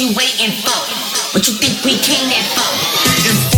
you waiting for? What you think we came there for?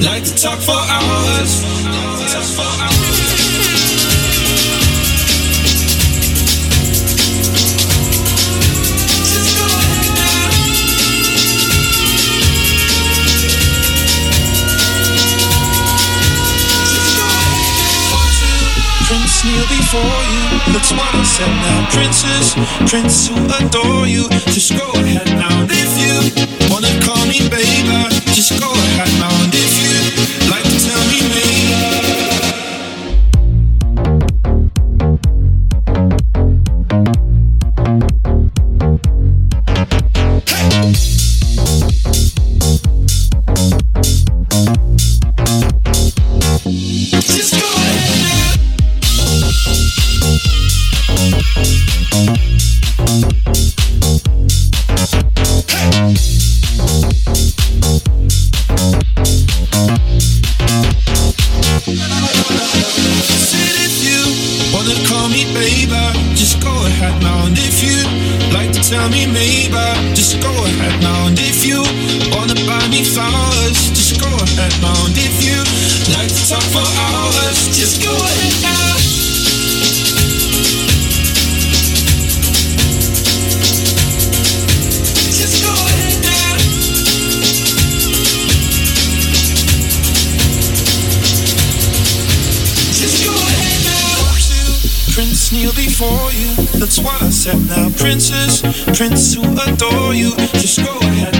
Like to talk for hours. Talk for hours. prince kneel before you. That's what I said now. Princess, prince who adore you. Just go ahead now, if you me, baby. Just go ahead now and if you princess, prince who adore you. Just go ahead.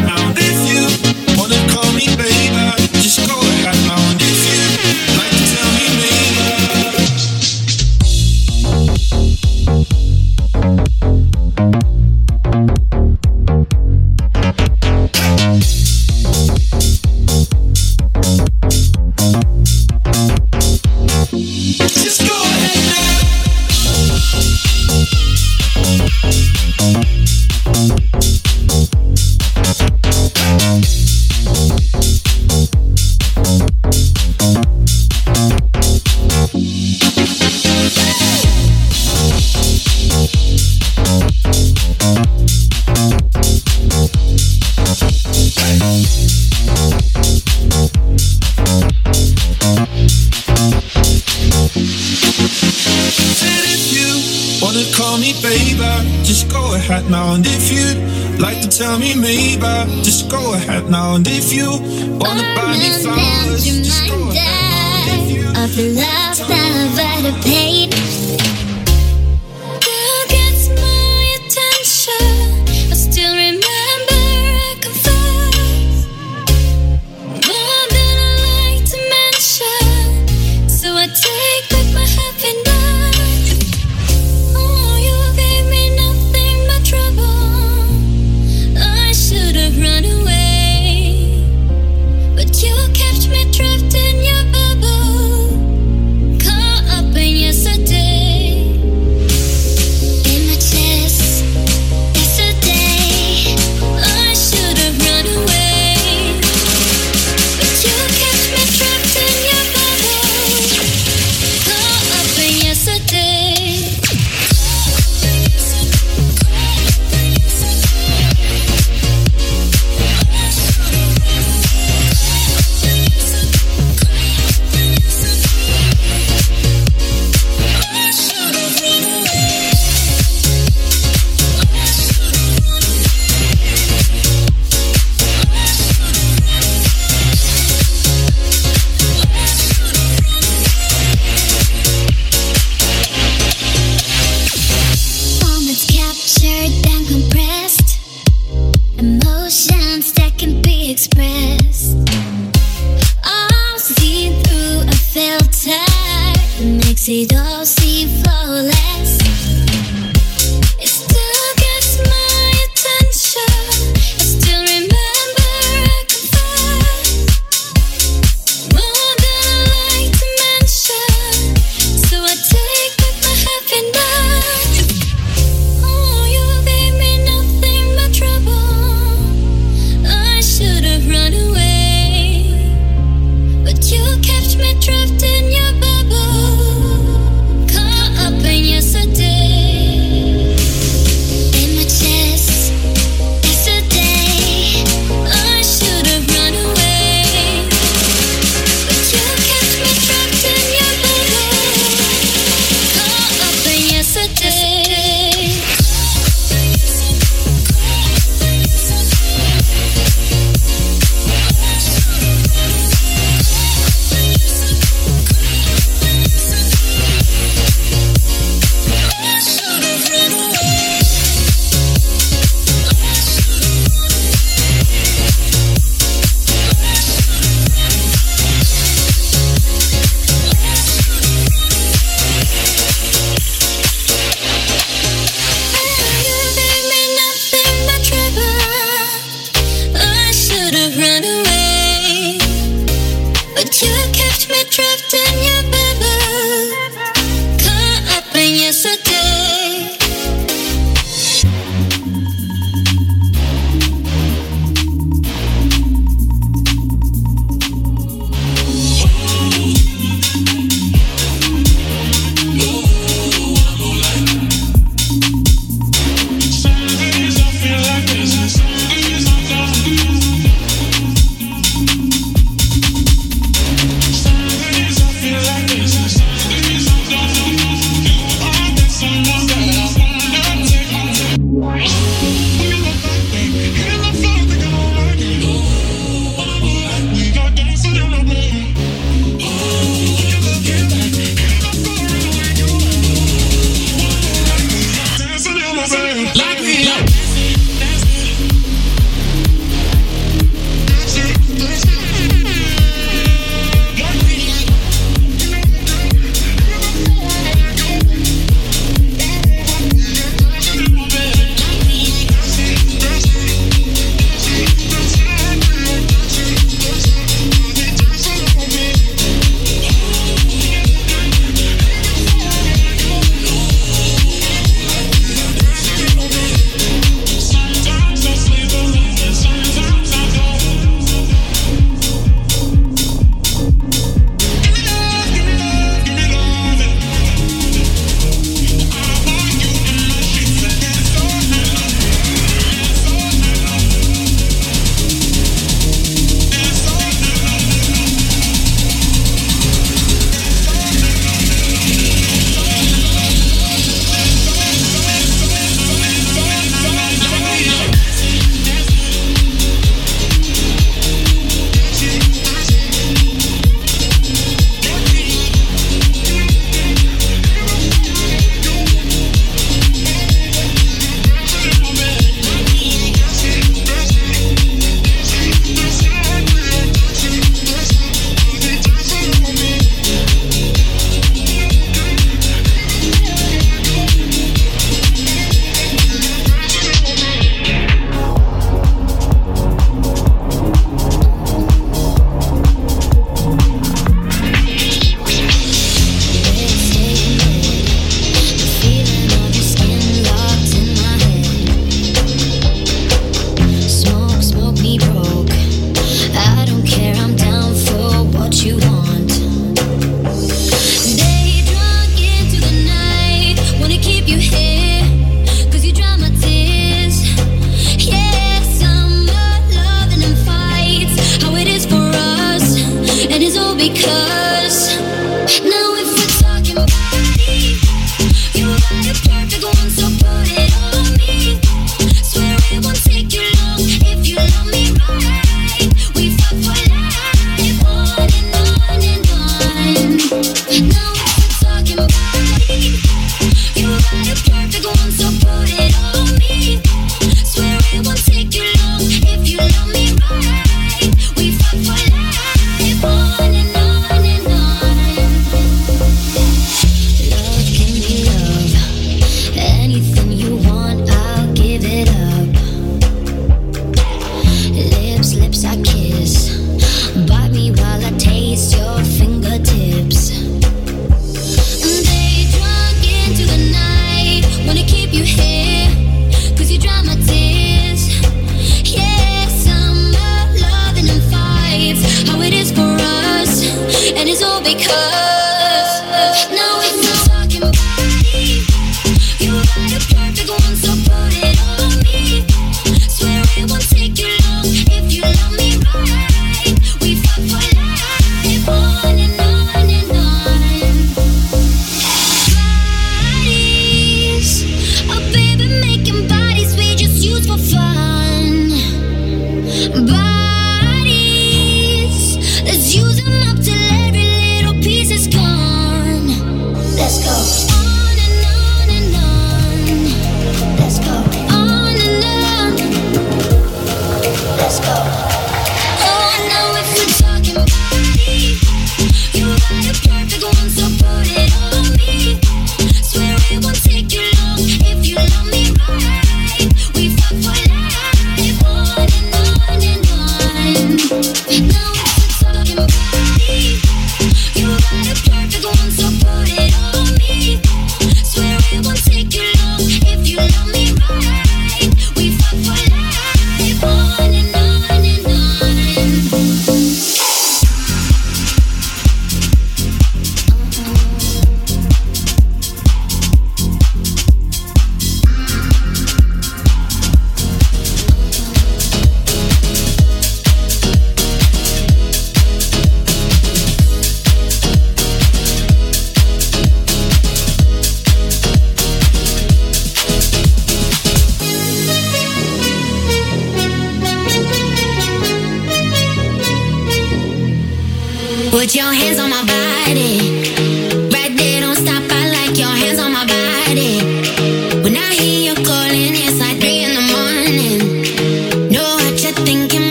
Put your hands on my body.